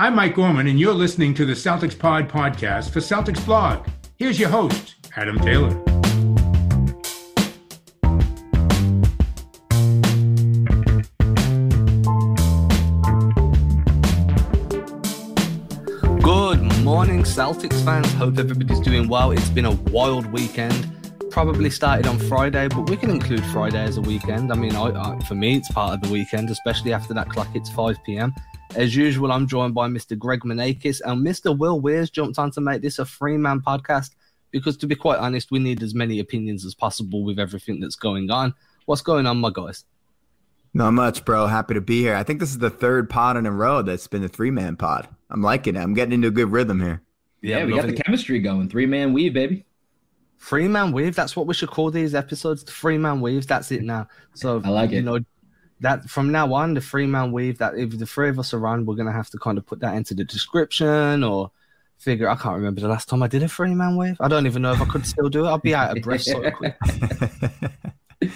I'm Mike Gorman, and you're listening to the Celtics Pod podcast for Celtics Blog. Here's your host, Adam Taylor. Good morning, Celtics fans. Hope everybody's doing well. It's been a wild weekend. Probably started on Friday, but we can include Friday as a weekend. I mean, I, I, for me, it's part of the weekend, especially after that clock It's 5 p.m. As usual, I'm joined by Mr. Greg Manakis and Mr. Will Weirs jumped on to make this a free man podcast because, to be quite honest, we need as many opinions as possible with everything that's going on. What's going on, my guys? Not much, bro. Happy to be here. I think this is the third pod in a row that's been a three man pod. I'm liking it. I'm getting into a good rhythm here. Yeah, yeah we got the it. chemistry going. Three man weave, baby. Three man weave. That's what we should call these episodes. The three man weaves. That's it now. So I like it. you it. know, that from now on, the three man weave. That if the three of us are on, we're gonna have to kind of put that into the description or figure. I can't remember the last time I did a three man wave. I don't even know if I could still do it. I'll be out of breath so quick.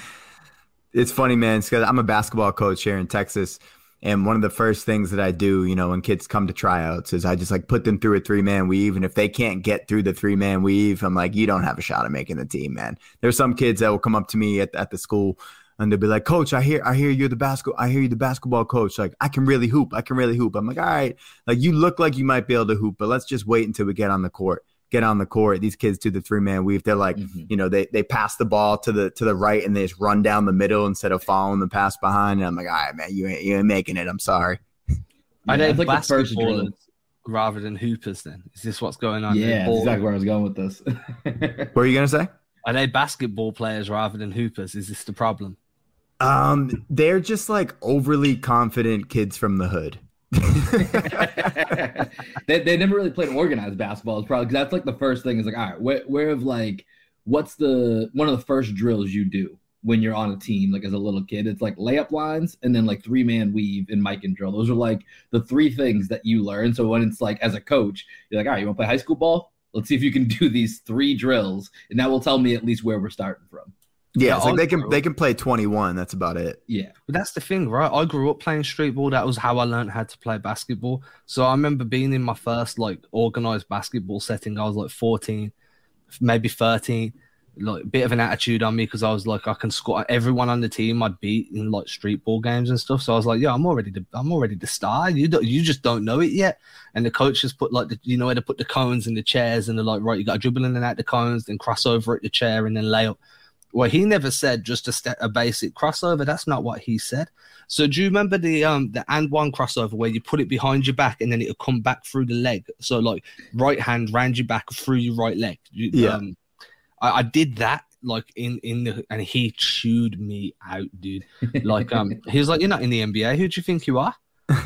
it's funny, man. because I'm a basketball coach here in Texas. And one of the first things that I do, you know, when kids come to tryouts is I just like put them through a three man weave. And if they can't get through the three man weave, I'm like, you don't have a shot at making the team, man. There's some kids that will come up to me at, at the school and they'll be like, Coach, I hear I hear you're the basketball I hear you the basketball coach. Like, I can really hoop. I can really hoop. I'm like, all right, like you look like you might be able to hoop, but let's just wait until we get on the court get on the court. These kids do the three man weave. They're like, mm-hmm. you know, they they pass the ball to the to the right and they just run down the middle instead of following the pass behind. And I'm like, all right, man, you ain't you ain't making it. I'm sorry. I know like basketball rather than hoopers. Then is this what's going on? Yeah, exactly where I was going with this. what are you gonna say? Are they basketball players rather than hoopers? Is this the problem? Um, they're just like overly confident kids from the hood. they, they never really played organized basketball. It's probably that's like the first thing is like, all right, where, where have like, what's the one of the first drills you do when you're on a team, like as a little kid? It's like layup lines and then like three man weave and Mikan drill. Those are like the three things that you learn. So when it's like as a coach, you're like, all right, you want to play high school ball? Let's see if you can do these three drills, and that will tell me at least where we're starting from. Yeah, like they can they can play 21. That's about it. Yeah, but that's the thing, right? I grew up playing street ball. That was how I learned how to play basketball. So I remember being in my first like organized basketball setting. I was like 14, maybe 13. Like a bit of an attitude on me because I was like I can score everyone on the team I'd beat in like street ball games and stuff. So I was like, yeah, I'm already the I'm already the star. You don't you just don't know it yet. And the coach just put like the you know where to put the cones and the chairs and they're like, right, you got to dribble in and out the cones, then cross over at the chair and then lay up. Well, he never said just a, st- a basic crossover. That's not what he said. So do you remember the um the and one crossover where you put it behind your back and then it'll come back through the leg? So like right hand round your back through your right leg. You, yeah. Um, I, I did that like in in the and he chewed me out, dude. Like um, he was like, "You're not in the NBA. Who do you think you are?"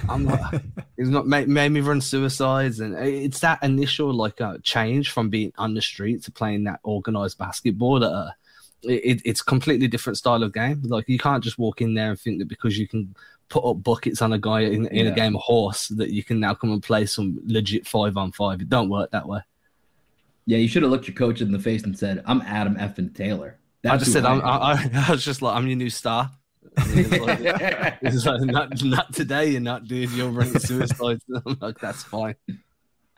I'm like, he's not made, made me run suicides, and it's that initial like uh, change from being on the street to playing that organized basketball that uh, it, it's completely different style of game. Like you can't just walk in there and think that because you can put up buckets on a guy in, in yeah. a game of horse that you can now come and play some legit five on five. It don't work that way. Yeah, you should have looked your coach in the face and said, "I'm Adam F. and Taylor." That's I just said, I, I, I, was just like, "I'm your new star." like, like, not, not today, you're not, dude. You're running suicide. I'm like, that's fine.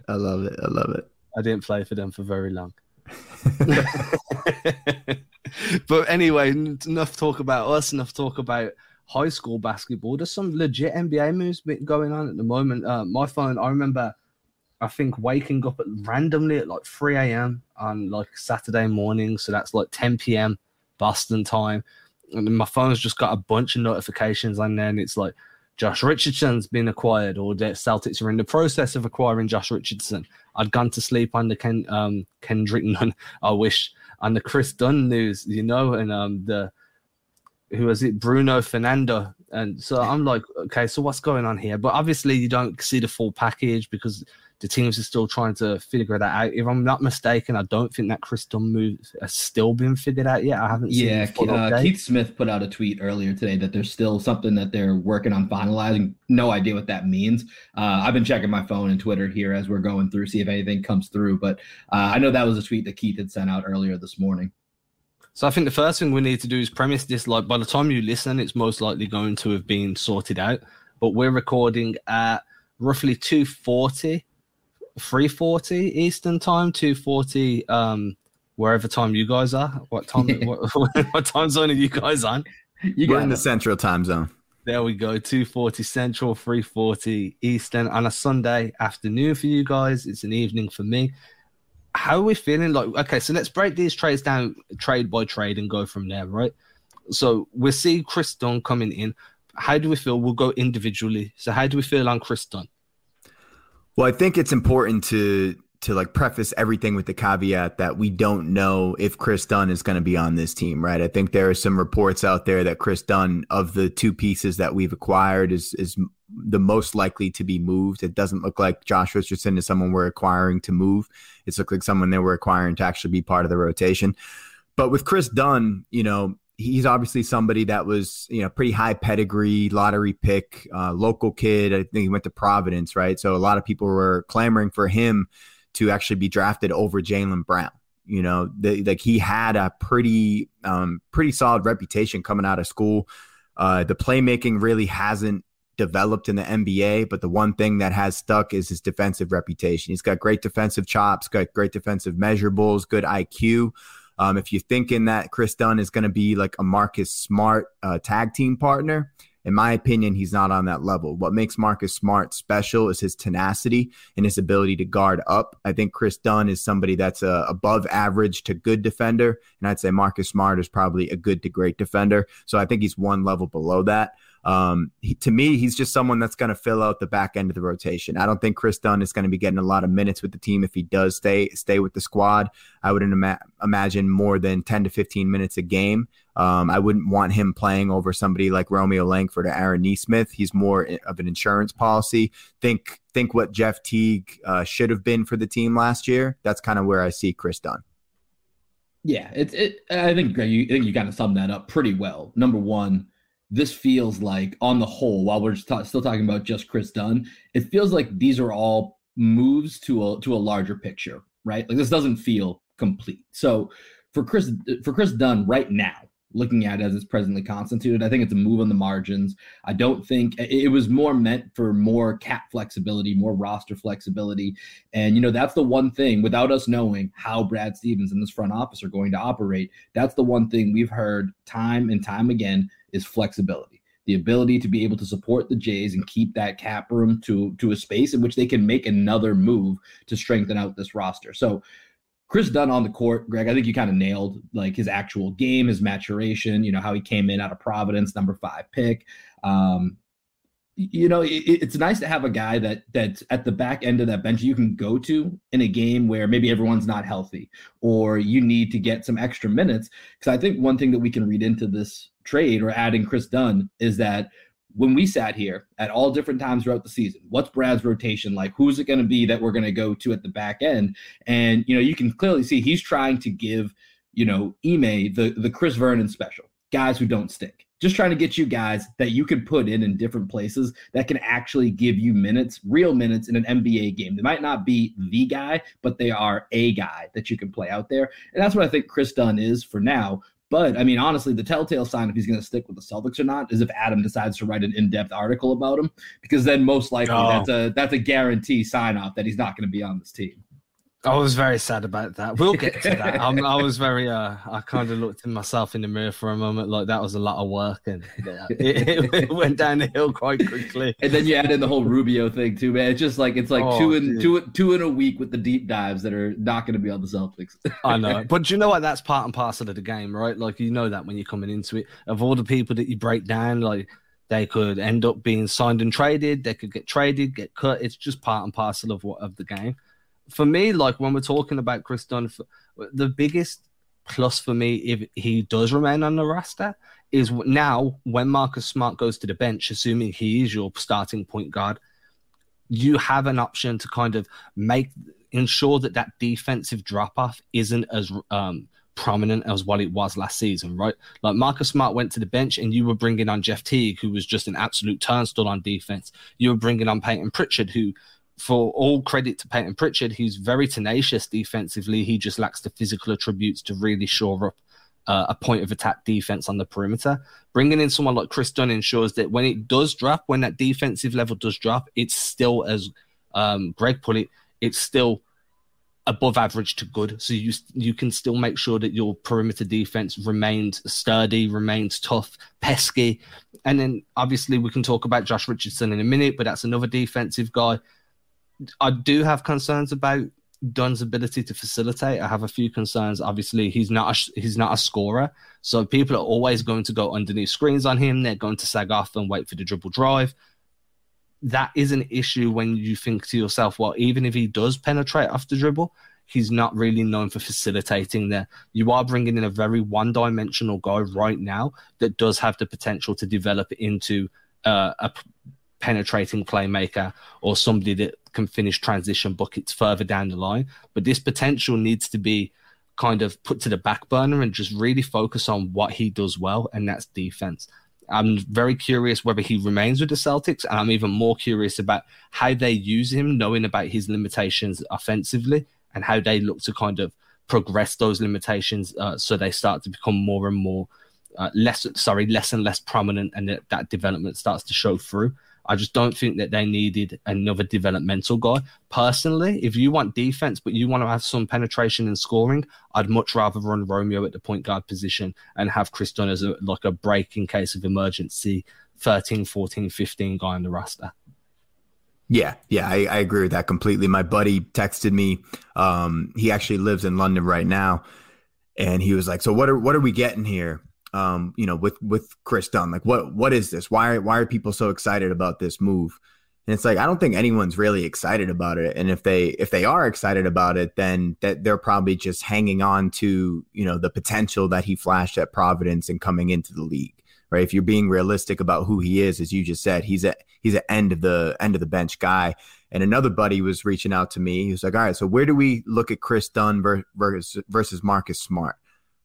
I love it. I love it. I didn't play for them for very long. but anyway, enough talk about us. Enough talk about high school basketball. There's some legit NBA moves going on at the moment. Uh, my phone, I remember, I think waking up at, randomly at like 3 a.m. on like Saturday morning. So that's like 10 p.m. Boston time. And my phone's just got a bunch of notifications and then it's like Josh Richardson's been acquired, or the Celtics are in the process of acquiring Josh Richardson. I'd gone to sleep under Ken, um, Kendrick Nunn. I wish on the Kris Dunn news, you know, and um, the who was it, Bruno Fernando, and so I'm like, okay, so what's going on here? But obviously, you don't see the full package because the teams are still trying to figure that out. If I'm not mistaken, I don't think that Dunn move has still been figured out yet. I haven't. Yeah, uh, Keith Smith put out a tweet earlier today that there's still something that they're working on finalizing. No idea what that means. Uh, I've been checking my phone and Twitter here as we're going through, see if anything comes through. But uh, I know that was a tweet that Keith had sent out earlier this morning. So I think the first thing we need to do is premise this. Like by the time you listen, it's most likely going to have been sorted out. But we're recording at roughly 240, 340 Eastern time, 240 um, wherever time you guys are. What time? what, what, time zone are you guys on? You We're in the central time zone. There we go. 240 Central, 340 Eastern on a Sunday afternoon for you guys. It's an evening for me. How are we feeling? Like, okay, so let's break these trades down trade by trade and go from there, right? So we see Kris Dunn coming in. How do we feel? We'll go individually. So how do we feel on Kris Dunn? Well, I think it's important to to like preface everything with the caveat that we don't know if Kris Dunn is going to be on this team, right? I think there are some reports out there that Kris Dunn, of the two pieces that we've acquired, is is the most likely to be moved. It doesn't look like Josh Richardson is someone we're acquiring to move. It's looked like someone that we're acquiring to actually be part of the rotation. But with Kris Dunn, you know, he's obviously somebody that was you know pretty high pedigree lottery pick uh, local kid i think he went to providence right so a lot of people were clamoring for him to actually be drafted over Jaylen brown you know the, like he had a pretty um, pretty solid reputation coming out of school uh, the playmaking really hasn't developed in the NBA, but the one thing that has stuck is his defensive reputation. He's got great defensive chops, got great defensive measurables, good IQ. Um, if you're thinking that Kris Dunn is going to be like a Marcus Smart uh, tag team partner, in my opinion, he's not on that level. What makes Marcus Smart special is his tenacity and his ability to guard up. I think Kris Dunn is somebody that's a above average to good defender, and I'd say Marcus Smart is probably a good to great defender. So I think he's one level below that. Um, he, to me, he's just someone that's going to fill out the back end of the rotation. I don't think Kris Dunn is going to be getting a lot of minutes with the team if he does stay stay with the squad. I wouldn't ima- imagine more than ten to fifteen minutes a game. Um, I wouldn't want him playing over somebody like Romeo Langford or Aaron Nesmith. He's more of an insurance policy. Think think what Jeff Teague uh, should have been for the team last year. That's kind of where I see Kris Dunn. Yeah, it's it. I think you I think you kind of summed that up pretty well. Number one this feels like, on the whole, while we're t- still talking about just Kris Dunn, it feels like these are all moves to a to a larger picture, right? Like this doesn't feel complete. So for Kris for Kris Dunn right now, looking at it as it's presently constituted. I think it's a move on the margins. I don't think it was more meant for more cap flexibility, more roster flexibility. And, you know, that's the one thing without us knowing how Brad Stevens and this front office are going to operate. That's the one thing we've heard time and time again is flexibility. The ability to be able to support the Jays and keep that cap room to to a space in which they can make another move to strengthen out this roster. So Kris Dunn on the court, Greg, I think you kind of nailed like his actual game, his maturation, you know, how he came in out of Providence, number five pick. Um, you know, it, it's nice to have a guy that that's at the back end of that bench you can go to in a game where maybe everyone's not healthy or you need to get some extra minutes. Because I think one thing that we can read into this trade or adding Kris Dunn is that when we sat here at all different times throughout the season, what's Brad's rotation like? Who's it going to be that we're going to go to at the back end? And you know, you can clearly see he's trying to give you know Ime the the Chris Vernon special, guys who don't stink. Just trying to get you guys that you can put in in different places that can actually give you minutes, real minutes in an NBA game. They might not be the guy, but they are a guy that you can play out there. And that's what I think Kris Dunn is for now. But I mean, honestly, the telltale sign if he's going to stick with the Celtics or not is if Adam decides to write an in-depth article about him, because then most likely oh. that's a that's a guarantee sign off that he's not going to be on this team. I was very sad about that. We'll get to that. I'm, i was very, uh, I kind of looked at myself in the mirror for a moment, like that was a lot of work, and yeah, it, it, went down the hill quite quickly. And then you add in the whole Rubio thing too, man. It's just like it's like oh, two in two two in a week with the deep dives that are not going to be on the Celtics. I know, but you know what? That's part and parcel of the game, right? Like you know that when you're coming into it, of all the people that you break down, like they could end up being signed and traded. They could get traded, get cut. It's just part and parcel of what of the game for me, like when we're talking about Kris Dunn, the biggest plus for me if he does remain on the roster is now when Marcus Smart goes to the bench, assuming he is your starting point guard, you have an option to kind of make ensure that that defensive drop off isn't as um, prominent as what it was last season, right? Like Marcus Smart went to the bench and you were bringing on Jeff Teague, who was just an absolute turnstile on defense. You were bringing on Peyton Pritchard, who for all credit to Peyton Pritchard, he's very tenacious defensively. He just lacks the physical attributes to really shore up uh, a point of attack defense on the perimeter. Bringing in someone like Kris Dunn ensures that when it does drop, when that defensive level does drop, it's still as um, Greg put it, it's still above average to good. So you you can still make sure that your perimeter defense remains sturdy, remains tough, pesky. And then obviously we can talk about Josh Richardson in a minute, but that's another defensive guy. I do have concerns about Dunn's ability to facilitate. I have a few concerns. Obviously, he's not a, he's not a scorer, so people are always going to go underneath screens on him. They're going to sag off and wait for the dribble drive. That is an issue when you think to yourself, well, even if he does penetrate off the dribble, he's not really known for facilitating there. You are bringing in a very one-dimensional guy right now that does have the potential to develop into uh, a penetrating playmaker or somebody that can finish transition buckets further down the line. But this potential needs to be kind of put to the back burner and just really focus on what he does well, and that's defense. I'm very curious whether he remains with the Celtics, and I'm even more curious about how they use him, knowing about his limitations offensively and how they look to kind of progress those limitations uh, so they start to become more and more uh, less sorry less and less prominent and that, that development starts to show through I just don't think that they needed another developmental guy. Personally, if you want defense, but you want to have some penetration and scoring, I'd much rather run Romeo at the point guard position and have Kris Dunn as a, like a break in case of emergency 13, 14, 15 guy on the roster. Yeah, yeah, I, I, agree with that completely. My buddy texted me. Um, he actually lives in London right now, and he was like, "So what are what are we getting here?" Um, you know, with with Kris Dunn. Like, what what is this? Why why are people so excited about this move? And it's like I don't think anyone's really excited about it. And if they if they are excited about it, then that they're probably just hanging on to you know the potential that he flashed at Providence and coming into the league. Right. If you're being realistic about who he is, as you just said, he's a he's an end of the end of the bench guy. And another buddy was reaching out to me. He was like, "All right, so where do we look at Kris Dunn versus versus Marcus Smart?"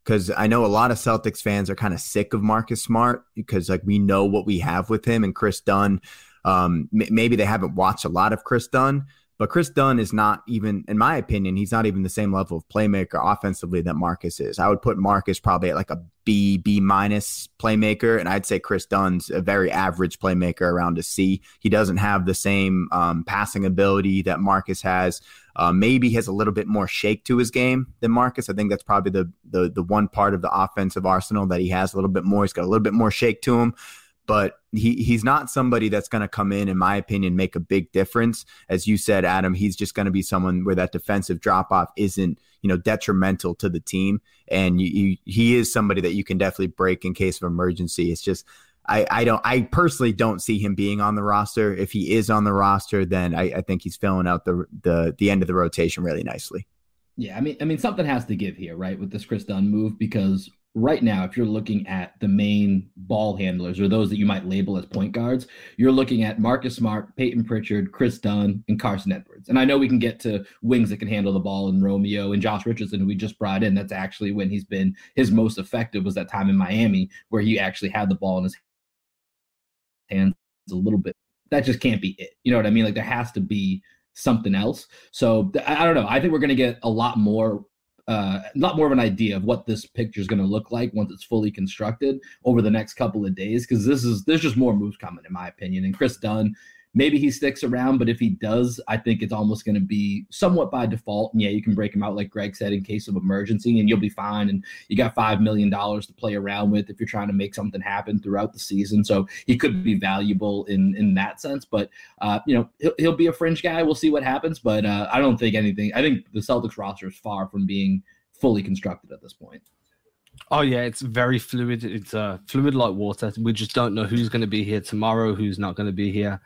Because I know a lot of Celtics fans are kind of sick of Marcus Smart because like we know what we have with him and Kris Dunn. Um, m- maybe they haven't watched a lot of Kris Dunn, but Kris Dunn is not even, in my opinion, he's not even the same level of playmaker offensively that Marcus is. I would put Marcus probably at like a B, B minus playmaker, and I'd say Kris Dunn's a very average playmaker around a C. He doesn't have the same um, passing ability that Marcus has. Uh, maybe has a little bit more shake to his game than Marcus. I think that's probably the, the the one part of the offensive arsenal that he has a little bit more. He's got a little bit more shake to him but he he's not somebody that's going to come in, in my opinion, make a big difference. As you said, Adam, he's just going to be someone where that defensive drop off isn't you know detrimental to the team, and you, you, he is somebody that you can definitely break in case of emergency. It's just. I, I don't I personally don't see him being on the roster. If he is on the roster, then I, I think he's filling out the the the end of the rotation really nicely. Yeah, I mean, I mean, something has to give here, right, with this Kris Dunn move because right now, if you're looking at the main ball handlers or those that you might label as point guards, you're looking at Marcus Smart, Peyton Pritchard, Kris Dunn, and Carson Edwards. And I know we can get to wings that can handle the ball and Romeo and Josh Richardson, who we just brought in. That's actually when he's been his most effective was that time in Miami where he actually had the ball in his hands a little bit. That just can't be it. You know what I mean? Like there has to be something else. So I don't know. I think we're going to get a lot more uh, a lot more of an idea of what this picture is going to look like once it's fully constructed over the next couple of days. Because this is there's just more moves coming, in my opinion. And Kris Dunn maybe he sticks around, but if he does, I think it's almost going to be somewhat by default. And yeah, you can break him out, like Greg said, in case of emergency, and you'll be fine. And you got $5 million to play around with if you're trying to make something happen throughout the season. So he could be valuable in, in that sense. But, uh, you know, he'll, he'll be a fringe guy. We'll see what happens. But uh, I don't think anything, I think the Celtics roster is far from being fully constructed at this point. Oh yeah, it's very fluid. It's uh, fluid like water. We just don't know who's going to be here tomorrow, who's not going to be here.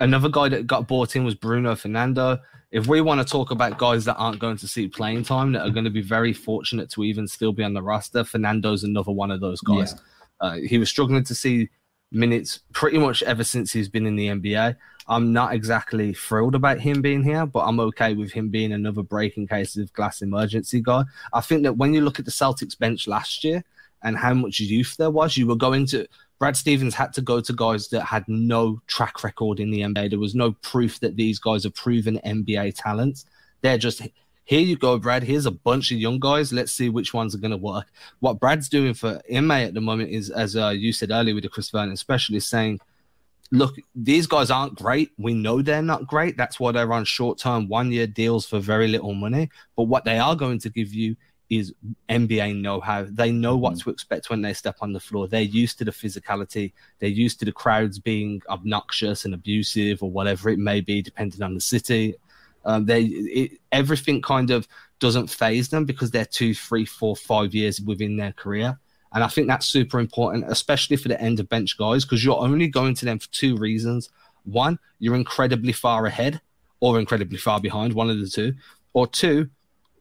Another guy that got bought in was Bruno Fernando. If we want to talk about guys that aren't going to see playing time, that are going to be very fortunate to even still be on the roster, Fernando's another one of those guys. Yeah. Uh, he was struggling to see minutes pretty much ever since he's been in the NBA. I'm not exactly thrilled about him being here, but I'm okay with him being another breaking case of glass emergency guy. I think that when you look at the Celtics bench last year and how much youth there was, you were going to Brad Stevens had to go to guys that had no track record in the NBA. There was no proof that these guys are proven NBA talents. They're just here you go, Brad. Here's a bunch of young guys. Let's see which ones are going to work. What Brad's doing for Ime at the moment is, as uh, you said earlier with the Chris Vernon, especially saying, look, these guys aren't great. We know they're not great. That's why they're on short term, one year deals for very little money. But what they are going to give you is NBA know how. They know what mm-hmm. to expect when they step on the floor. They're used to the physicality. They're used to the crowds being obnoxious and abusive or whatever it may be, depending on the city. Um, they it, everything kind of doesn't phase them because they're two, three, four, five years within their career. And I think that's super important, especially for the end of bench guys, because you're only going to them for two reasons. One, you're incredibly far ahead or incredibly far behind, one of the two. Or two,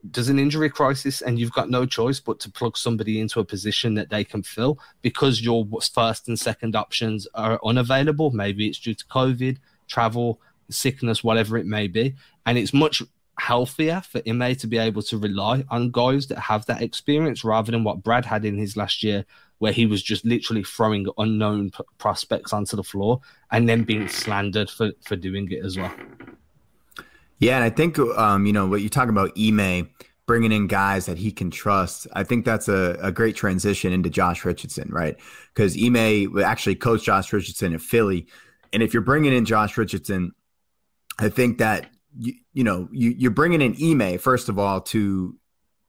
there's an injury crisis and you've got no choice but to plug somebody into a position that they can fill because your first and second options are unavailable. Maybe it's due to COVID, travel, sickness, whatever it may be. And it's much healthier for Ime to be able to rely on guys that have that experience rather than what Brad had in his last year, where he was just literally throwing unknown p- prospects onto the floor and then being slandered for, for doing it as well. Yeah, and I think um, you know what you talk about Ime bringing in guys that he can trust. I think that's a, a great transition into Josh Richardson, right? Because Ime actually coached Josh Richardson at Philly, and if you're bringing in Josh Richardson, I think that you, you know you, you're bringing in Ime first of all to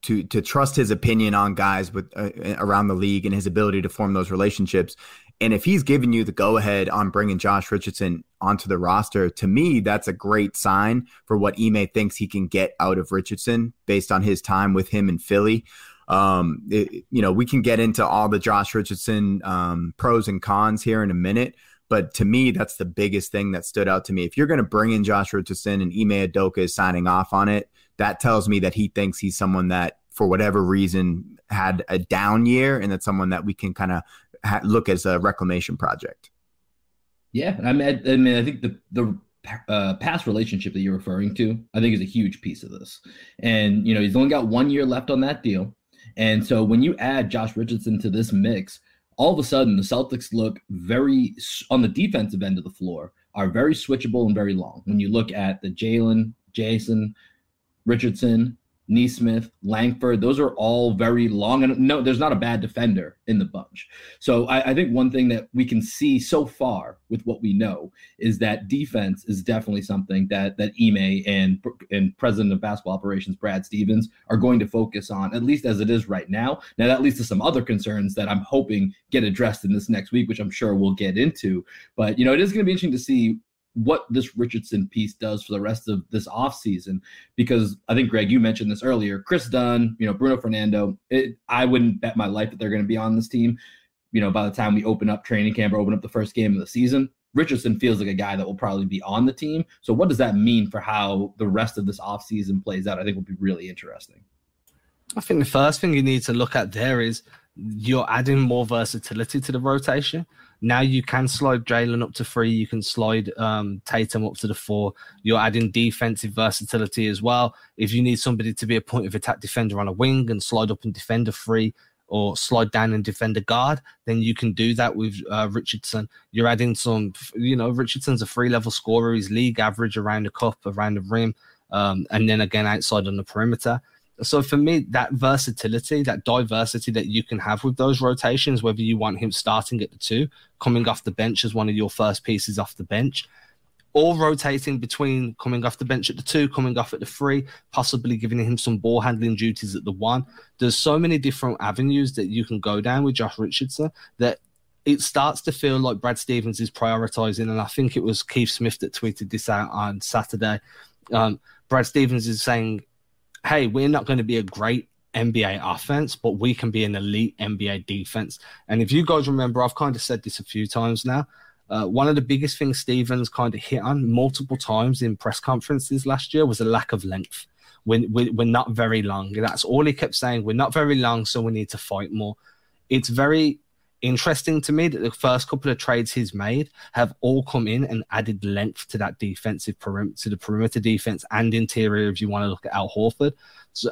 to to trust his opinion on guys with uh, around the league and his ability to form those relationships. And if he's giving you the go ahead on bringing Josh Richardson onto the roster, to me, that's a great sign for what Ime thinks he can get out of Richardson based on his time with him in Philly. Um, it, you know, we can get into all the Josh Richardson um, pros and cons here in a minute, but to me, that's the biggest thing that stood out to me. If you're going to bring in Josh Richardson and Ime Udoka is signing off on it, that tells me that he thinks he's someone that, for whatever reason, had a down year and that's someone that we can kind of ha- look as a reclamation project. Yeah, I mean, I, I mean, I think the the uh, past relationship that you're referring to, I think, is a huge piece of this. And you know, he's only got one year left on that deal, and so when you add Josh Richardson to this mix, all of a sudden the Celtics look very on the defensive end of the floor are very switchable and very long. When you look at the Jaylen, Jayson, Richardson, Nesmith, Langford, those are all very long. And no, there's not a bad defender in the bunch. So I, I, think one thing that we can see so far with what we know is that defense is definitely something that that Ime and and President of Basketball Operations Brad Stevens are going to focus on, at least as it is right now. Now that leads to some other concerns that I'm hoping get addressed in this next week, which I'm sure we'll get into. But you know, it is going to be interesting to see what this Richardson piece does for the rest of this offseason. Because I think, Greg, you mentioned this earlier. Kris Dunn, you know, Bruno Fernando, it, I wouldn't bet my life that they're going to be on this team. You know, by the time we open up training camp or open up the first game of the season, Richardson feels like a guy that will probably be on the team. So, what does that mean for how the rest of this offseason plays out? I think will be really interesting. I think the first thing you need to look at there is you're adding more versatility to the rotation. Now you can slide Jaylen up to three. You can slide um, Tatum up to the four. You're adding defensive versatility as well. If you need somebody to be a point of attack defender on a wing and slide up and defend a three, or slide down and defend a guard, then you can do that with uh, Richardson. You're adding some, you know, Richardson's a three level scorer. He's league average around the cup, around the rim, um, and then again outside on the perimeter. So for me, that versatility, that diversity that you can have with those rotations, whether you want him starting at the two, coming off the bench as one of your first pieces off the bench, or rotating between coming off the bench at the two, coming off at the three, possibly giving him some ball handling duties at the one. There's so many different avenues that you can go down with Josh Richardson that it starts to feel like Brad Stevens is prioritizing. And I think it was Keith Smith that tweeted this out on Saturday. Um, Brad Stevens is saying hey, we're not going to be a great NBA offense, but we can be an elite NBA defense. And if you guys remember, I've kind of said this a few times now. Uh, one of the biggest things Stevens kind of hit on multiple times in press conferences last year was a lack of length. We're, we're not very long. That's all he kept saying. We're not very long, so we need to fight more. It's very interesting to me that the first couple of trades he's made have all come in and added length to that defensive perimeter, to the perimeter defense and interior. If you want to look at Al Horford, so,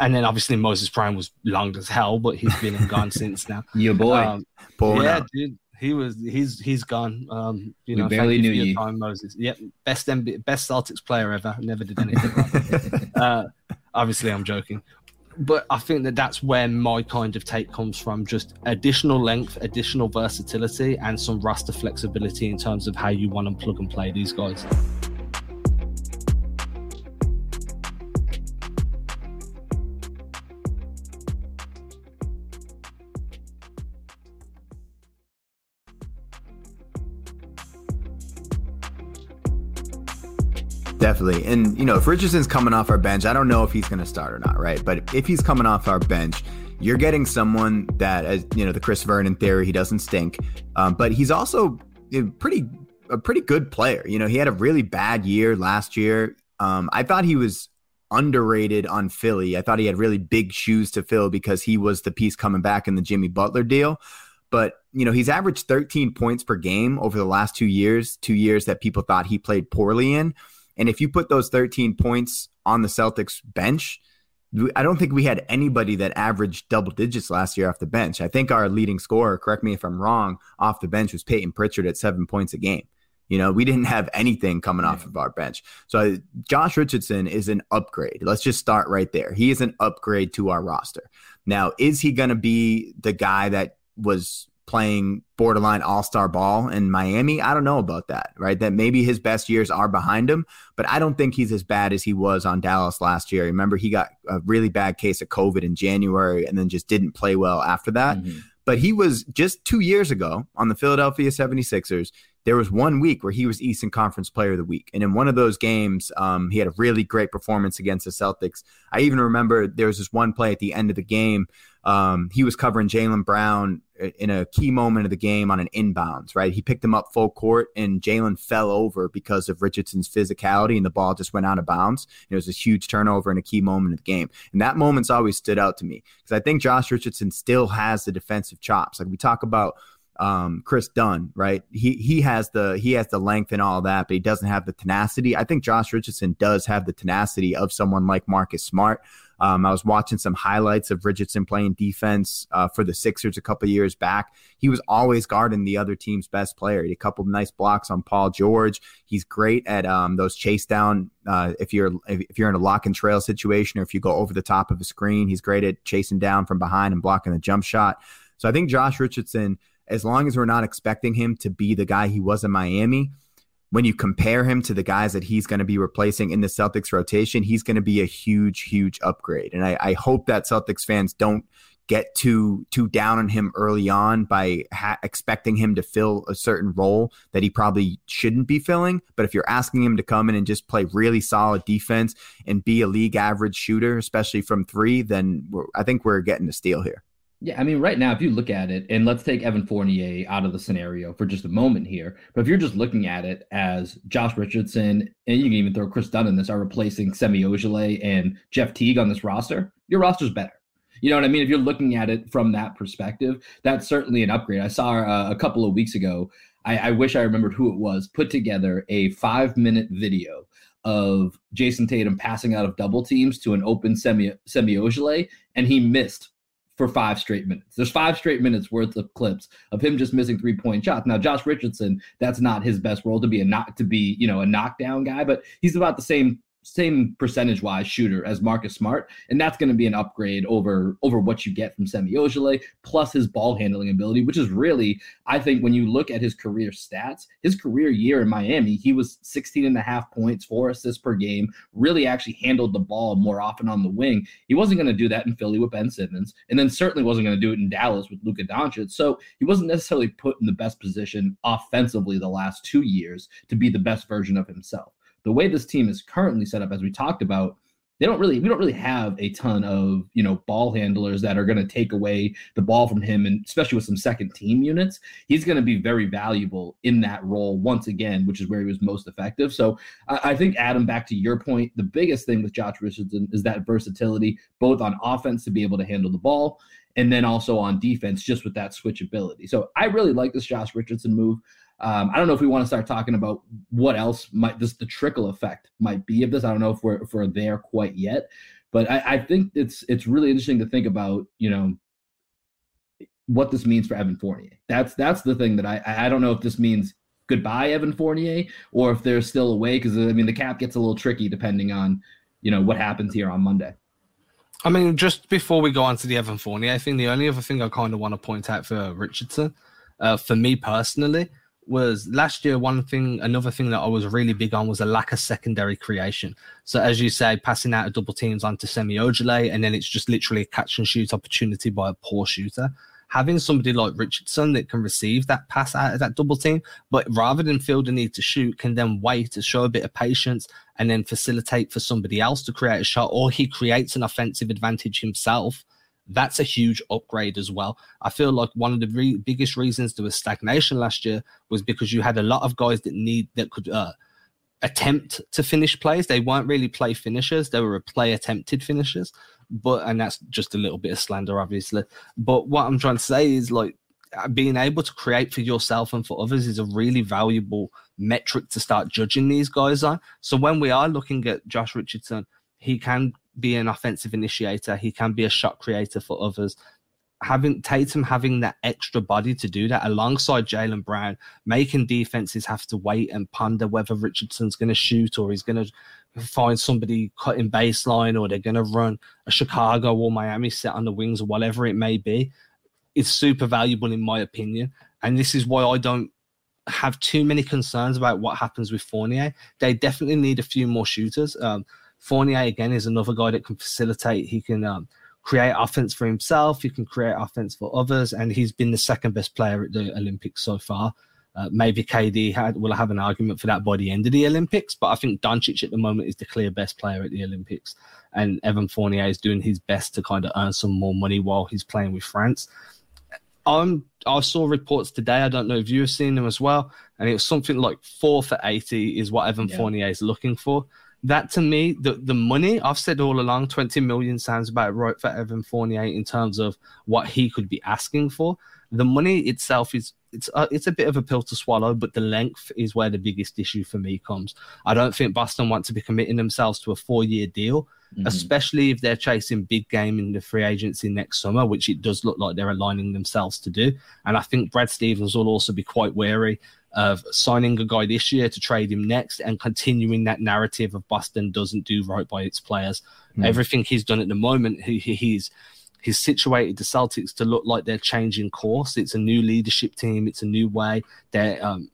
and then obviously Moses Brown was long as hell, but he's been and gone since now. Your boy, um, yeah, out. dude. He was he's he's gone. Um, you we know, barely knew you. Time, Moses. Yep, best MB, best Celtics player ever. Never did anything. uh, Obviously, I'm joking. But I think that that's where my kind of take comes from just additional length, additional versatility, and some roster flexibility in terms of how you want to plug and play these guys. Definitely. And, you know, if Richardson's coming off our bench, I don't know if he's going to start or not, right? But if he's coming off our bench, you're getting someone that, as you know, the Chris Vernon theory, he doesn't stink. Um, but he's also a pretty, a pretty good player. You know, he had a really bad year last year. Um, I thought he was underrated on Philly. I thought he had really big shoes to fill because he was the piece coming back in the Jimmy Butler deal. But, you know, he's averaged 13 points per game over the last two years, two years that people thought he played poorly in. And if you put those 13 points on the Celtics bench, I don't think we had anybody that averaged double digits last year off the bench. I think our leading scorer, correct me if I'm wrong, off the bench was Peyton Pritchard at seven points a game. You know, we didn't have anything coming off of our bench. So Josh Richardson is an upgrade. Let's just start right there. He is an upgrade to our roster. Now, is he going to be the guy that was playing borderline all-star ball in Miami. I don't know about that, right? That maybe his best years are behind him, but I don't think he's as bad as he was on Dallas last year. Remember he got a really bad case of COVID in January and then just didn't play well after that. Mm-hmm. But he was just 2 years ago on the Philadelphia 76ers there was one week where he was Eastern Conference Player of the Week, and in one of those games, um, he had a really great performance against the Celtics. I even remember there was this one play at the end of the game. Um, he was covering Jaylen Brown in a key moment of the game on an inbounds. Right, he picked him up full court, and Jaylen fell over because of Richardson's physicality, and the ball just went out of bounds. It was a huge turnover in a key moment of the game, and that moment's always stood out to me because I think Josh Richardson still has the defensive chops. Like we talk about um, Kris Dunn, right? He he has the he has the length and all that, but he doesn't have the tenacity. I think Josh Richardson does have the tenacity of someone like Marcus Smart. Um, I was watching some highlights of Richardson playing defense uh, for the Sixers a couple years back. He was always guarding the other team's best player. He had a couple nice blocks on Paul George. He's great at um, those chase down. Uh, if you're if you're in a lock and trail situation, or if you go over the top of a screen, he's great at chasing down from behind and blocking the jump shot. So I think Josh Richardson as long as we're not expecting him to be the guy he was in Miami, when you compare him to the guys that he's going to be replacing in the Celtics rotation, he's going to be a huge, huge upgrade. And I, I, hope that Celtics fans don't get too too down on him early on by ha- expecting him to fill a certain role that he probably shouldn't be filling. But if you're asking him to come in and just play really solid defense and be a league average shooter, especially from three, then I think we're getting a steal here. Yeah, I mean, right now, if you look at it, and let's take Evan Fournier out of the scenario for just a moment here, but if you're just looking at it as Josh Richardson, and you can even throw Kris Dunn in this, are replacing Semi Ojeleye and Jeff Teague on this roster, your roster's better. You know what I mean? If you're looking at it from that perspective, that's certainly an upgrade. I saw uh, a couple of weeks ago, I, I wish I remembered who it was, put together a five minute video of Jayson Tatum passing out of double teams to an open Semi Semi Ojeleye, and he missed for five straight minutes. There's five straight minutes worth of clips of him just missing three point shots. Now, Josh Richardson, that's not his best role to be a not to be, you know, a knockdown guy, but he's about the same same percentage wise shooter as Marcus Smart, and that's going to be an upgrade over over what you get from Semi Ojeleye, plus his ball handling ability, which is really, I think, when you look at his career stats, his career year in Miami, he was 16 and a half points, four assists per game, really actually handled the ball more often on the wing. He wasn't going to do that in Philly with Ben Simmons, and then certainly wasn't going to do it in Dallas with Luka Doncic. So he wasn't necessarily put in the best position offensively the last two years to be the best version of himself the way this team is currently set up, as we talked about, they don't really we don't really have a ton of you know ball handlers that are going to take away the ball from him and especially with some second team units. He's going to be very valuable in that role once again which is where he was most effective. So I, I, think adam back to your point the biggest thing with josh richardson is that versatility both on offense to be able to handle the ball and then also on defense just with that switchability. So i really like this josh richardson move um, I don't know if we want to start talking about what else might this the trickle effect might be of this. I don't know if we're if we're there quite yet, but I, I think it's it's really interesting to think about. You know what this means for Evan Fournier. That's that's the thing that I I don't know if this means goodbye Evan Fournier or if there's still a way because I mean the cap gets a little tricky depending on you know what happens here on Monday. I mean, just before we go on to the Evan Fournier thing, the only other thing I kind of want to point out for Richardson, uh, for me personally, was last year one thing another thing that I was really big on was a lack of secondary creation. So as you say, passing out of double teams onto Semi Ojeleye, and then it's just literally a catch and shoot opportunity by a poor shooter. Having somebody like Richardson that can receive that pass out of that double team, but rather than feel the need to shoot, can then wait to show a bit of patience and then facilitate for somebody else to create a shot, or he creates an offensive advantage himself that's a huge upgrade as well. I feel like one of the re- biggest reasons there was stagnation last year was because you had a lot of guys that need that could uh, attempt to finish plays. They weren't really play finishers; they were play attempted finishers. But and that's just a little bit of slander, obviously. But what I'm trying to say is like being able to create for yourself and for others is a really valuable metric to start judging these guys on. So when we are looking at Josh Richardson, he can be an offensive initiator. He can be a shot creator for others. Having Tatum having that extra body to do that alongside Jaylen Brown, making defenses have to wait and ponder whether Richardson's going to shoot or he's going to find somebody cutting baseline or they're going to run a Chicago or Miami set on the wings or whatever it may be. It's super valuable in my opinion. And this is why I don't have too many concerns about what happens with Fournier. They definitely need a few more shooters. Um, Fournier again is another guy that can facilitate. He can um, create offense for himself. He can create offense for others, and he's been the second best player at the Olympics so far. Uh, maybe KD had, will have an argument for that by the end of the Olympics, but I think Doncic at the moment is the clear best player at the Olympics, and Evan Fournier is doing his best to kind of earn some more money while he's playing with France. Um, I saw reports today. I don't know if you've seen them as well, and it was something like four for eighty is what Evan yeah. Fournier is looking for that to me, the, the money I've said all along, 20 million sounds about right for Evan Fournier in terms of what he could be asking for. The money itself is it's a, it's a bit of a pill to swallow, but the length is where the biggest issue for me comes. I don't think Boston want to be committing themselves to a four year deal, mm-hmm. especially if they're chasing big game in the free agency next summer, which it does look like they're aligning themselves to do. And I think Brad Stevens will also be quite wary of signing a guy this year to trade him next and continuing that narrative of Boston doesn't do right by its players. Mm. Everything he's done at the moment, he, he's he's situated the Celtics to look like they're changing course. It's a new leadership team. It's a new way. They're um,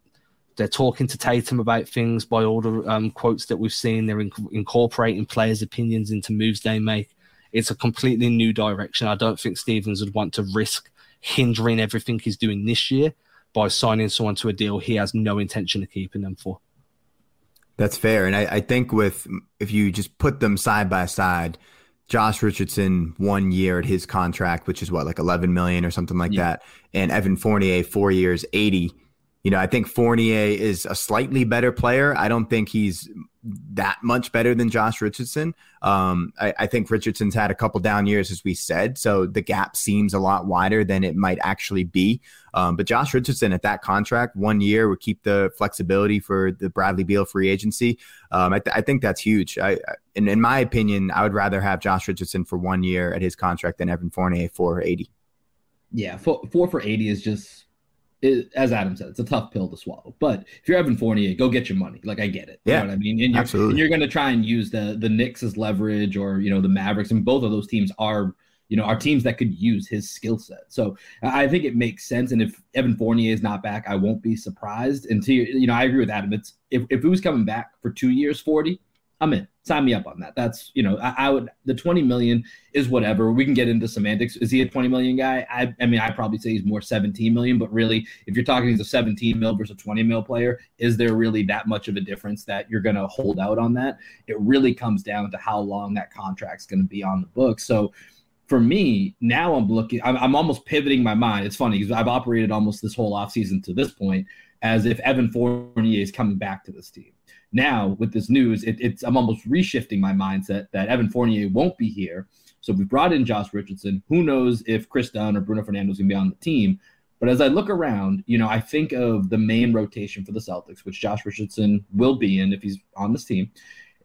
they're talking to Tatum about things by all the um, quotes that we've seen. They're inc- incorporating players' opinions into moves they make. It's a completely new direction. I don't think Stevens would want to risk hindering everything he's doing this year by signing someone to a deal he has no intention of keeping them for. That's fair. And I, I think with if you just put them side by side, Josh Richardson one year at his contract, which is what, like 11 million or something like yeah. that. And Evan Fournier, four years, 80. You know, I think Fournier is a slightly better player. I don't think he's that much better than Josh Richardson. Um, I, I, think Richardson's had a couple down years, as we said, so the gap seems a lot wider than it might actually be. Um, but Josh Richardson at that contract, one year, would keep the flexibility for the Bradley Beal free agency. Um, I, th- I, think that's huge. I, in, in my opinion, I would rather have Josh Richardson for one year at his contract than Evan Fournier for 80. Yeah, four, four for 80 is just it, as Adam said, it's a tough pill to swallow. But if you're Evan Fournier, go get your money. Like I get it. Yeah, you know I mean. And you're, absolutely. And you're going to try and use the the Knicks as leverage, or you know the Mavericks, and both of those teams are you know are teams that could use his skill set. So I think it makes sense. And if Evan Fournier is not back, I won't be surprised. And to you know, I agree with Adam. It's if if he was coming back for two years, forty, I'm in. Sign me up on that. That's you know, I, I, would the 20 million is whatever. We can get into semantics. Is he a 20 million guy? I I mean, I probably say he's more 17 million, but really, if you're talking he's a 17 mil versus a 20 mil player, is there really that much of a difference that you're gonna hold out on that? It really comes down to how long that contract's gonna be on the book. So for me, now I'm looking, I'm, I'm almost pivoting my mind. It's funny because I've operated almost this whole offseason to this point as if Evan Fournier is coming back to this team now with this news, it, it's I'm almost reshifting my mindset that Evan Fournier won't be here. So we brought in Josh Richardson. Who knows if Kris Dunn or Bruno Fernando is going to be on the team? But as I look around, you know, I think of the main rotation for the Celtics, which Josh Richardson will be in if he's on this team.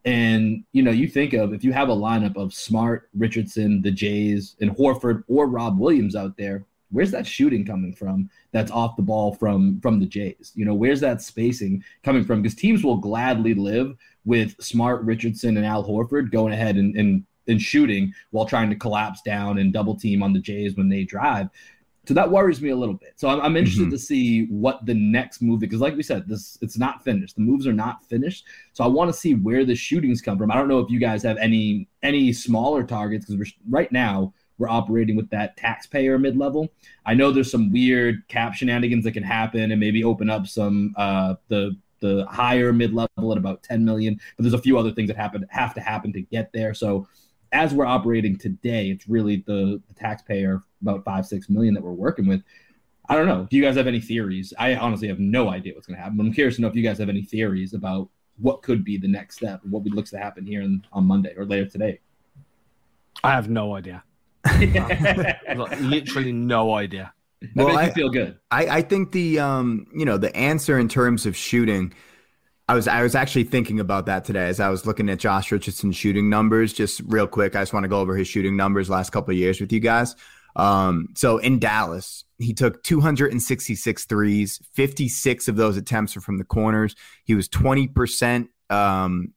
And you know, you think of if you have a lineup of Smart, Richardson, the Jays, and Horford or Rob Williams out there, where's that shooting coming from that's off the ball from from the Jays? You know, where's that spacing coming from? Because teams will gladly live with Smart, Richardson, and Al Horford going ahead and, and in shooting while trying to collapse down and double team on the Jays when they drive. So that worries me a little bit. So I'm, I'm interested mm-hmm. to see what the next move because, like we said, this it's not finished. The moves are not finished. So I want to see where the shootings come from. I don't know if you guys have any any smaller targets because we're right now we're operating with that taxpayer mid level. I know there's some weird cap shenanigans that can happen and maybe open up some uh, the the higher mid level at about 10 million, but there's a few other things that happen have to happen to get there. So as we're operating today, it's really the, the taxpayer about five six million that we're working with. I don't know. Do you guys have any theories? I honestly have no idea what's going to happen. But I'm curious to know if you guys have any theories about what could be the next step, what looks to happen here in, on Monday or later today. I have no idea. Literally no idea. Well, I, feel good. I, I think the um you know the answer in terms of shooting I was I was actually thinking about that today as I was looking at Josh Richardson's shooting numbers. Just real quick, I just want to go over his shooting numbers last couple of years with you guys. Um, so in Dallas, he took 266 threes. 56 of those attempts were from the corners. He was 20%, um,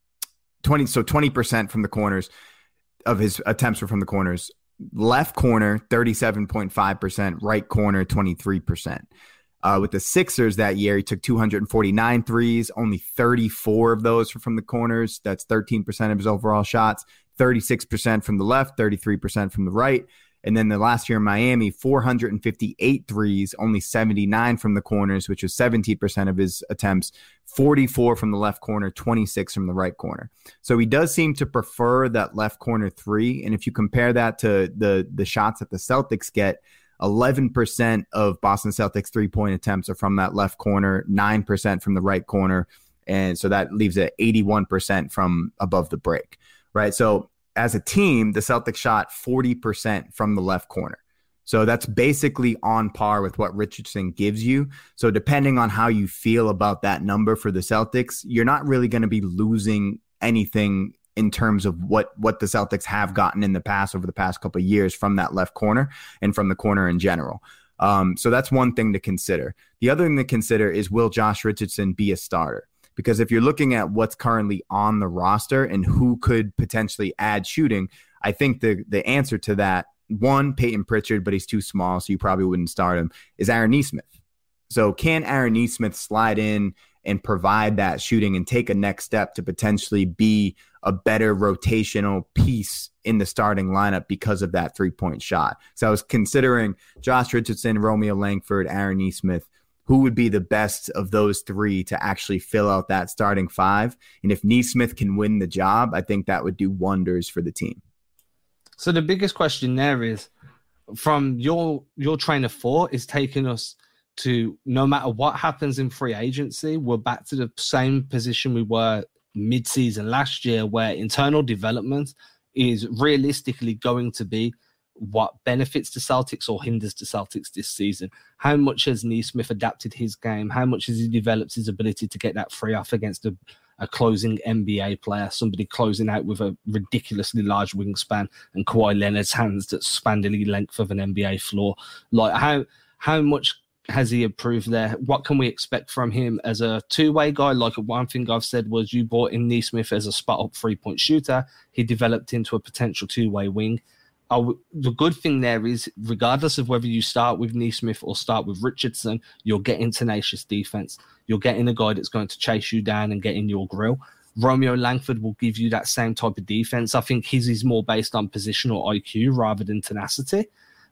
20 so 20% from the corners of his attempts were from the corners. Left corner 37.5%, right corner 23%. Uh, with the Sixers that year, he took 249 threes. Only 34 of those were from the corners. That's 13% of his overall shots. 36% from the left, 33% from the right. And then the last year in Miami, 458 threes, only 79 from the corners, which was 17% of his attempts, 44 from the left corner, 26 from the right corner. So he does seem to prefer that left corner three. And if you compare that to the the shots that the Celtics get, 11% of Boston Celtics three point attempts are from that left corner, 9% from the right corner. And so that leaves it 81% from above the break, right? So as a team, the Celtics shot 40% from the left corner. So that's basically on par with what Richardson gives you. So depending on how you feel about that number for the Celtics, you're not really going to be losing anything in terms of what what the Celtics have gotten in the past over the past couple years from that left corner and from the corner in general. Um, so that's one thing to consider. The other thing to consider is will Josh Richardson be a starter? Because if you're looking at what's currently on the roster and who could potentially add shooting, I think the the answer to that one Peyton Pritchard, but he's too small, so you probably wouldn't start him. Is Aaron Nesmith? So can Aaron Nesmith slide in and provide that shooting and take a next step to potentially be a better rotational piece in the starting lineup because of that three point shot. So I was considering Josh Richardson, Romeo Langford, Aaron Nesmith. Who would be the best of those three to actually fill out that starting five? And if Nesmith can win the job, I think that would do wonders for the team. So the biggest question there is from your your train of thought is taking us to no matter what happens in free agency, we're back to the same position we were mid-season last year, where internal development is realistically going to be what benefits the Celtics or hinders the Celtics this season. How much has Nesmith adapted his game? How much has he developed his ability to get that free off against a, a closing NBA player, somebody closing out with a ridiculously large wingspan and Kawhi Leonard's hands that span the length of an NBA floor? Like how how much has he improved there? What can we expect from him as a two way guy? Like one thing I've said was you brought in Nesmith as a spot up three point shooter. He developed into a potential two way wing. The good thing there is, regardless of whether you start with Nesmith or start with Richardson, you're getting tenacious defense. You're getting a guy that's going to chase you down and get in your grill. Romeo Langford will give you that same type of defense. I think his is more based on positional IQ rather than tenacity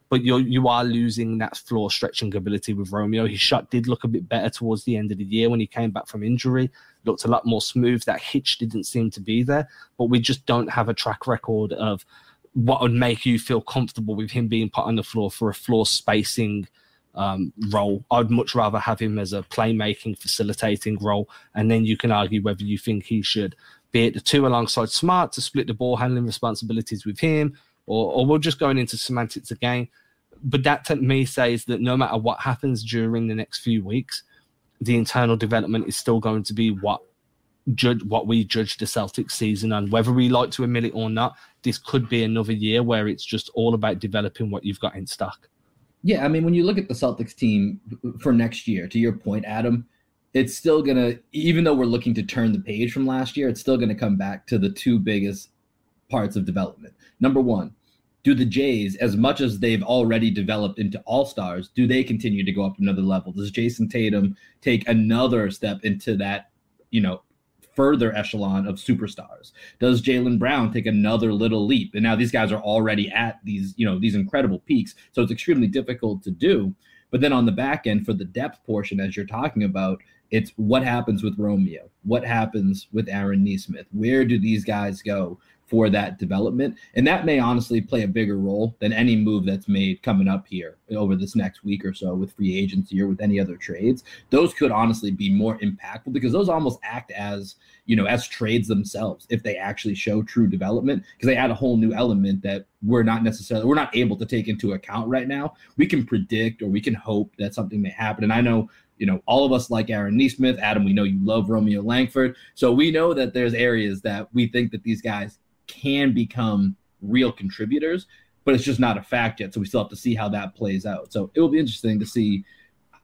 but you you are losing that floor stretching ability with Romeo. His shot did look a bit better towards the end of the year when he came back from injury. Looked a lot more smooth. That hitch didn't seem to be there, but we just don't have a track record of what would make you feel comfortable with him being put on the floor for a floor spacing um, role. I'd much rather have him as a playmaking, facilitating role, and then you can argue whether you think he should be at the two alongside Smart to split the ball handling responsibilities with him, or, or we're just going into semantics again. But that to me says that no matter what happens during the next few weeks, the internal development is still going to be what judge what we judge the Celtics season and whether we like to admit it or not, this could be another year where it's just all about developing what you've got in stock. Yeah, I mean, when you look at the Celtics team for next year, to your point, Adam, it's still gonna, even though we're looking to turn the page from last year, it's still gonna come back to the two biggest parts of development. Number one, do the Jays, as much as they've already developed into all stars, do they continue to go up another level? Does Jayson Tatum take another step into that, you know, further echelon of superstars? Does Jaylen Brown take another little leap? And now these guys are already at these, you know, these incredible peaks. So it's extremely difficult to do. But then on the back end, for the depth portion, as you're talking about, it's what happens with Romeo? What happens with Aaron Nesmith? Where do these guys go for that development. And that may honestly play a bigger role than any move that's made coming up here over this next week or so with free agency or with any other trades. Those could honestly be more impactful because those almost act as, you know, as trades themselves if they actually show true development because they add a whole new element that we're not necessarily we're not able to take into account right now. We can predict or we can hope that something may happen. And I know you know, all of us like Aaron Nesmith. Adam, we know you love Romeo Langford. So we know that there's areas that we think that these guys can become real contributors, but it's just not a fact yet. So we still have to see how that plays out. So it will be interesting to see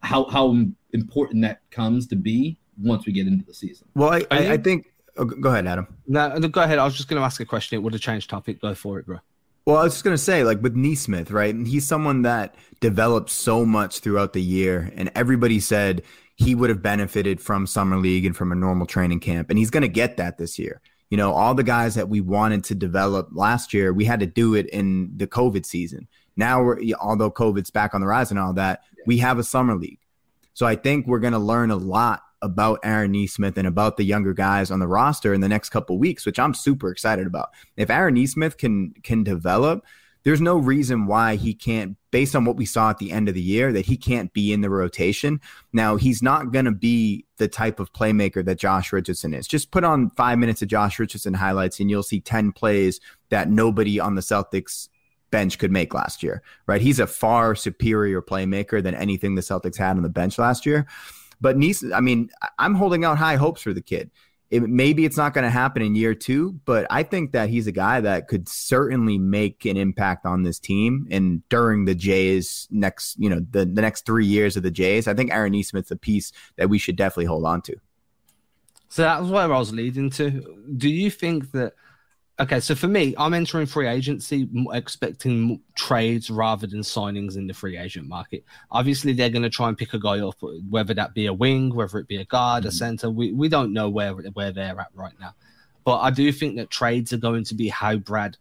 how how important that comes to be once we get into the season. Well, I, I, I think. Oh, go ahead, Adam. No, go ahead. I was just going to ask a question. It would have changed topic. Go for it, bro. Well, I was just gonna say, like with Nesmith, right? He's someone that developed so much throughout the year, and everybody said he would have benefited from summer league and from a normal training camp, and he's gonna get that this year. You know, all the guys that we wanted to develop last year, we had to do it in the COVID season. Now, we're, although COVID's back on the rise and all that, we have a summer league. So I think we're going to learn a lot about Aaron Nesmith and about the younger guys on the roster in the next couple weeks, which I'm super excited about. If Aaron Nesmith can can develop, there's no reason why he can't, based on what we saw at the end of the year, that he can't be in the rotation. Now, he's not going to be the type of playmaker that Josh Richardson is. Just put on five minutes of Josh Richardson highlights and you'll see 10 plays that nobody on the Celtics bench could make last year, right? He's a far superior playmaker than anything the Celtics had on the bench last year. But Nice, I mean, I'm holding out high hopes for the kid it, maybe it's not going to happen in year two, but I think that he's a guy that could certainly make an impact on this team. And during the Jays next, you know, the, the next three years of the Jays, I think Aaron Nesmith's a piece that we should definitely hold on to. So that was where I was leading to. Do you think that Okay, so for me, I'm entering free agency expecting trades rather than signings in the free agent market. Obviously, they're going to try and pick a guy up, whether that be a wing, whether it be a guard, mm-hmm. a center. We we don't know where where they're at right now, but I do think that trades are going to be how Brad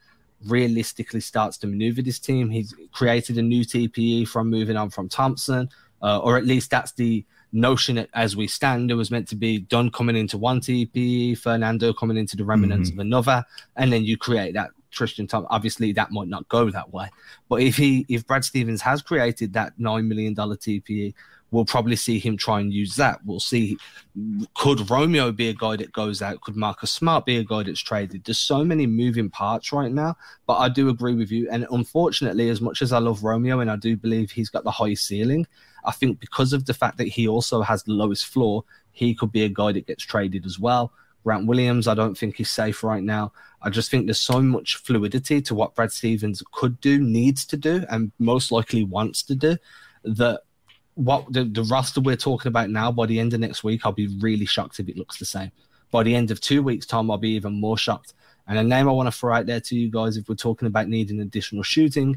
realistically starts to maneuver this team. He's created a new TPE from moving on from Thompson, uh, or at least that's the notion that as we stand, it was meant to be Dunn coming into one TP, Fernando coming into the remnants mm-hmm. of another, and then you create that Tristan Thompson. Obviously, that might not go that way, but if he, if Brad Stevens has created that nine million dollar TPE, we'll probably see him try and use that. We'll see could Romeo be a guy that goes out? Could Marcus Smart be a guy that's traded? There's so many moving parts right now, but I do agree with you. And unfortunately, as much as I love Romeo and I do believe he's got the highest ceiling, I think because of the fact that he also has the lowest floor, he could be a guy that gets traded as well. Grant Williams, I don't think he's safe right now. I just think there's so much fluidity to what Brad Stevens could do, needs to do, and most likely wants to do that what the, the roster we're talking about now by the end of next week, I'll be really shocked if it looks the same. By the end of two weeks' time, I'll be even more shocked. And a name I want to throw out there to you guys, if we're talking about needing additional shooting,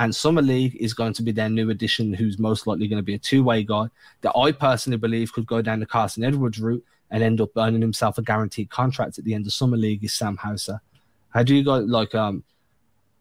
and Summer League is going to be their new addition, who's most likely going to be a two-way guy that I personally believe could go down the Carsen Edwards route and end up earning himself a guaranteed contract at the end of Summer League. Is Sam Hauser? How do you guys like? Um,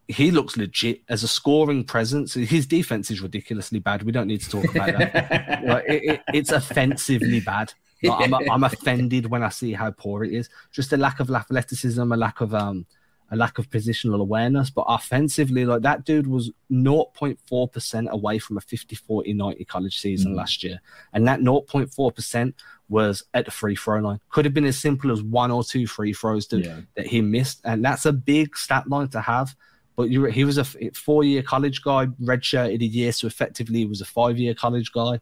he looks legit as a scoring presence. His defense is ridiculously bad. We don't need to talk about that. like, it, it, it's offensively bad. Like, I'm, I'm offended when I see how poor it is. Just a lack of athleticism, a lack of um, a lack of positional awareness. But offensively, like that dude was 0.4% away from a 50 40 90 college season mm. last year. And that 0.4% was at the free throw line. Could have been as simple as one or two free throws that, yeah. that he missed. And that's a big stat line to have. But you, he was a four year college guy, redshirted a year. So effectively, he was a five year college guy.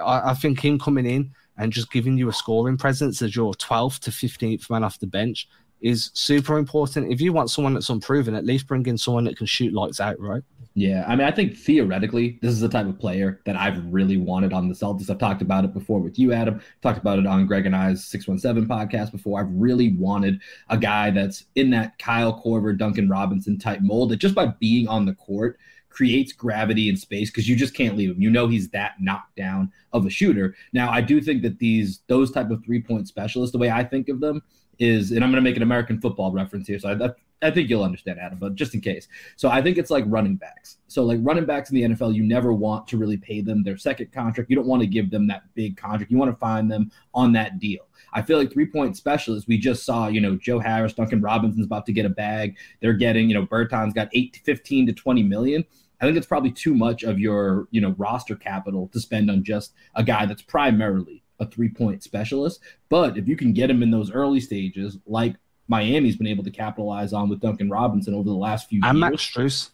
I, I think him coming in and just giving you a scoring presence as your 12th to 15th man off the bench is super important. If you want someone that's unproven, at least bring in someone that can shoot lights out, right? Yeah, I mean, I think theoretically, this is the type of player that I've really wanted on the Celtics. I've talked about it before with you, Adam. Talked about it on Greg and I's 617 podcast before. I've really wanted a guy that's in that Kyle Korver, Duncan Robinson type mold that just by being on the court creates gravity and space because you just can't leave him. You know he's that knocked down of a shooter. Now, I do think that these those type of three point specialists, the way I think of them is, and I'm going to make an American football reference here, so I, I think you'll understand, Adam, but just in case. So I think it's like running backs. So like running backs in the NFL, you never want to really pay them their second contract. You don't want to give them that big contract. You want to find them on that deal. I feel like three point specialists, we just saw, you know, Joe Harris, Duncan Robinson's about to get a bag. They're getting, you know, Burton's got eight to 15 to 20 million. I think it's probably too much of your, you know, roster capital to spend on just a guy that's primarily a three point specialist. But if you can get him in those early stages, like Miami's been able to capitalize on with Duncan Robinson over the last few and years. Max.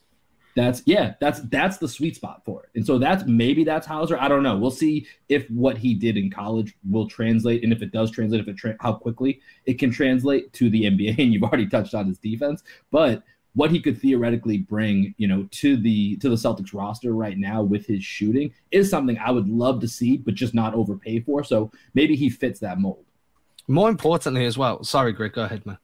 That's yeah, that's that's the sweet spot for it. And so that's maybe that's Hauser. I don't know. We'll see if what he did in college will translate, and if it does translate, if it tra- how quickly it can translate to the NBA. And you've already touched on his defense, but what he could theoretically bring, you know, to the to the Celtics roster right now with his shooting is something I would love to see, but just not overpay for. So maybe he fits that mold. More importantly, as well. Sorry, Greg. Go ahead, man.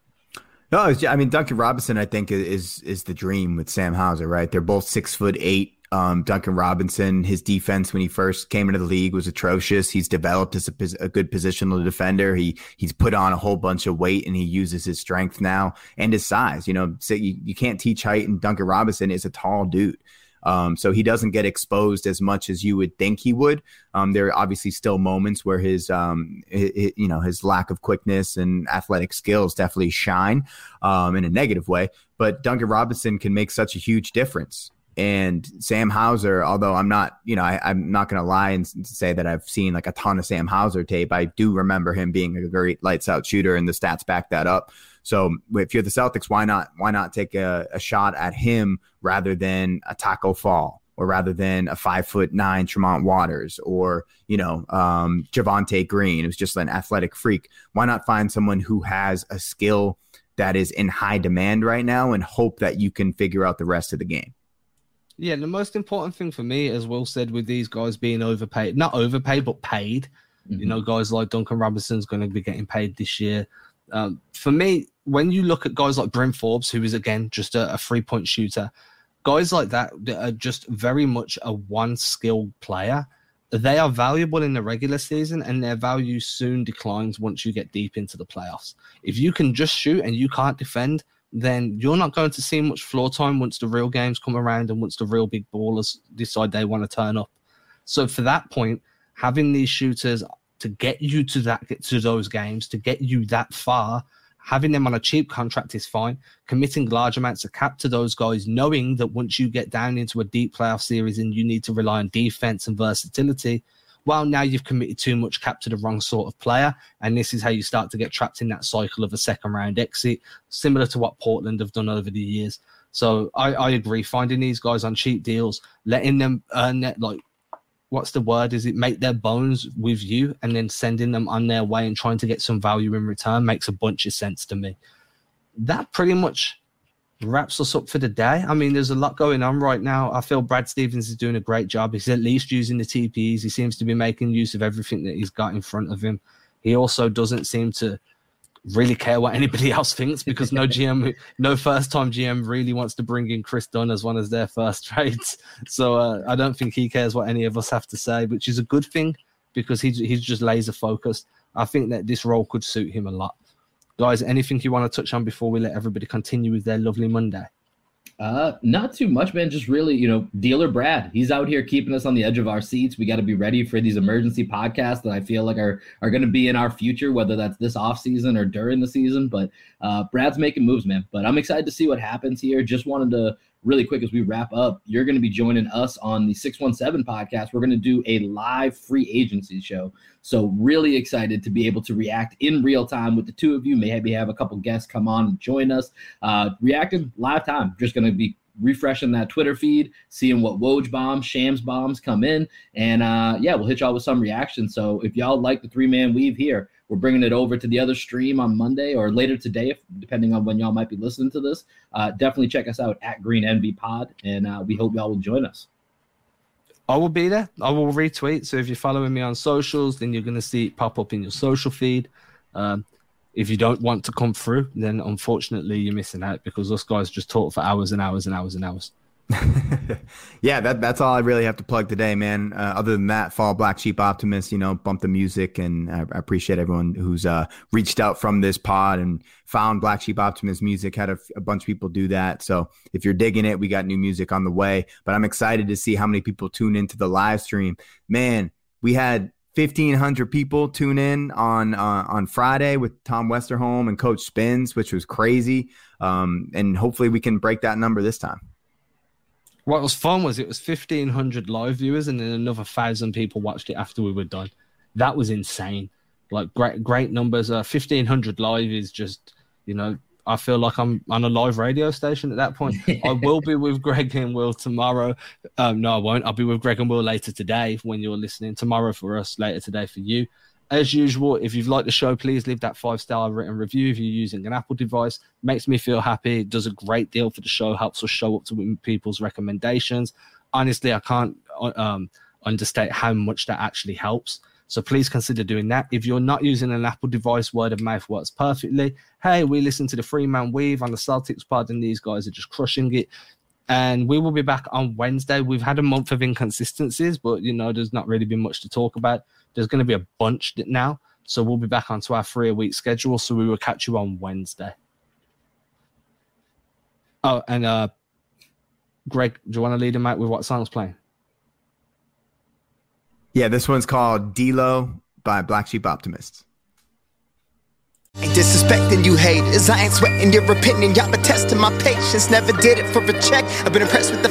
No, I mean Duncan Robinson. I think is is the dream with Sam Hauser. Right, they're both six foot eight. Um, Duncan Robinson, his defense when he first came into the league was atrocious. He's developed as a, a, good positional defender. He he's put on a whole bunch of weight and he uses his strength now and his size. You know, so you, you can't teach height, and Duncan Robinson is a tall dude. Um, so he doesn't get exposed as much as you would think he would. Um, there are obviously still moments where his, um, his, you know, his lack of quickness and athletic skills definitely shine um, in a negative way. But Duncan Robinson can make such a huge difference. And Sam Hauser, although I'm not, you know, I, am not going to lie and say that I've seen like a ton of Sam Hauser tape. I do remember him being a great lights out shooter, and the stats back that up. So if you're the Celtics, why not why not take a, a shot at him rather than a Taco Fall or rather than a five foot nine Tremont Waters or you know um, Javonte Green, who's just an athletic freak. Why not find someone who has a skill that is in high demand right now and hope that you can figure out the rest of the game? Yeah, the most important thing for me, as Will said, with these guys being overpaid, not overpaid, but paid. Mm-hmm. You know, guys like Duncan Robinson's going to be getting paid this year. Um, for me, when you look at guys like Bryn Forbes, who is again just a, a three point shooter, guys like that, that are just very much a one skilled player. They are valuable in the regular season, and their value soon declines once you get deep into the playoffs. If you can just shoot and you can't defend, then you're not going to see much floor time once the real games come around and once the real big ballers decide they want to turn up. So for that point, having these shooters to get you to that to those games, to get you that far, having them on a cheap contract is fine. Committing large amounts of cap to those guys, knowing that once you get down into a deep playoff series and you need to rely on defense and versatility, well, now you've committed too much cap to the wrong sort of player. And this is how you start to get trapped in that cycle of a second round exit, similar to what Portland have done over the years. So I, I agree. Finding these guys on cheap deals, letting them earn that, like what's the word? Is it make their bones with you and then sending them on their way and trying to get some value in return makes a bunch of sense to me. That pretty much wraps us up for the day. I mean, there's a lot going on right now. I feel Brad Stevens is doing a great job. He's at least using the TPEs. He seems to be making use of everything that he's got in front of him. He also doesn't seem to really care what anybody else thinks because no GM, no first time GM really wants to bring in Kris Dunn as one of their first trades. So uh, I don't think he cares what any of us have to say, which is a good thing because he's, he's just laser focused. I think that this role could suit him a lot. Guys, anything you want to touch on before we let everybody continue with their lovely Monday? Uh, not too much, man. Just really, you know, dealer Brad. He's out here keeping us on the edge of our seats. We got to be ready for these emergency podcasts that I feel like are are going to be in our future, whether that's this off season or during the season. But uh, Brad's making moves, man. But I'm excited to see what happens here. Just wanted to really quick as we wrap up, you're going to be joining us on the 617 podcast. We're going to do a live free agency show. So, really excited to be able to react in real time with the two of you. Maybe have a couple guests come on and join us. Uh, reacting live time. Just going to be refreshing that Twitter feed, seeing what Woj bombs, Shams bombs come in. And uh, yeah, we'll hit y'all with some reaction. So, if y'all like the three man weave here, We're bringing it over to the other stream on Monday or later today, depending on when y'all might be listening to this. Uh, definitely check us out at Green Envy Pod, and uh, we hope y'all will join us. I will be there. I will retweet. So if you're following me on socials, then you're going to see it pop up in your social feed. Um, if you don't want to come through, then unfortunately you're missing out because those guys just talk for hours and hours and hours and hours. yeah, that that's all I really have to plug today, man. Uh, other than that, follow Black Sheep Optimist. You know, bump the music, and I, I appreciate everyone who's uh, reached out from this pod and found Black Sheep Optimist music. Had a, a, bunch of people do that. So if you're digging it, we got new music on the way. But I'm excited to see how many people tune into the live stream. Man, we had 1,500 people tune in on uh, on Friday with Tom Westerholm and Coach Spins, which was crazy. Um, and hopefully we can break that number this time what was fun was it was 1500 live viewers and then another thousand people watched it after we were done. That was insane. Like great great numbers. Uh 1500 live is just you know i feel like i'm on a live radio station at that point. I will be with greg and will tomorrow. Um no i won't. I'll be with greg and will later today when you're listening. Tomorrow for us later today for you as usual, if you've liked the show, please leave that five star written review if you're using an Apple device. Makes me feel happy. Does a great deal for the show, helps us show up to people's recommendations. Honestly, I can't um, understate how much that actually helps. So please consider doing that. If you're not using an Apple device, word of mouth works perfectly. Hey, we listen to the Three Man Weave on the Celtics pod, and these guys are just crushing it. And we will be back on Wednesday. We've had a month of inconsistencies, but you know, there's not really been much to talk about. There's going to be a bunch now. So we'll be back onto our three a week schedule. So we will catch you on Wednesday. Oh, and uh, Greg, do you want to lead him out with what song's playing? Yeah, this one's called D-Lo by Black Sheep Optimists. Ain't disrespecting you haters, I ain't sweating your opinion. Y'all been testing my patience, never did it for a check. I've been impressed with the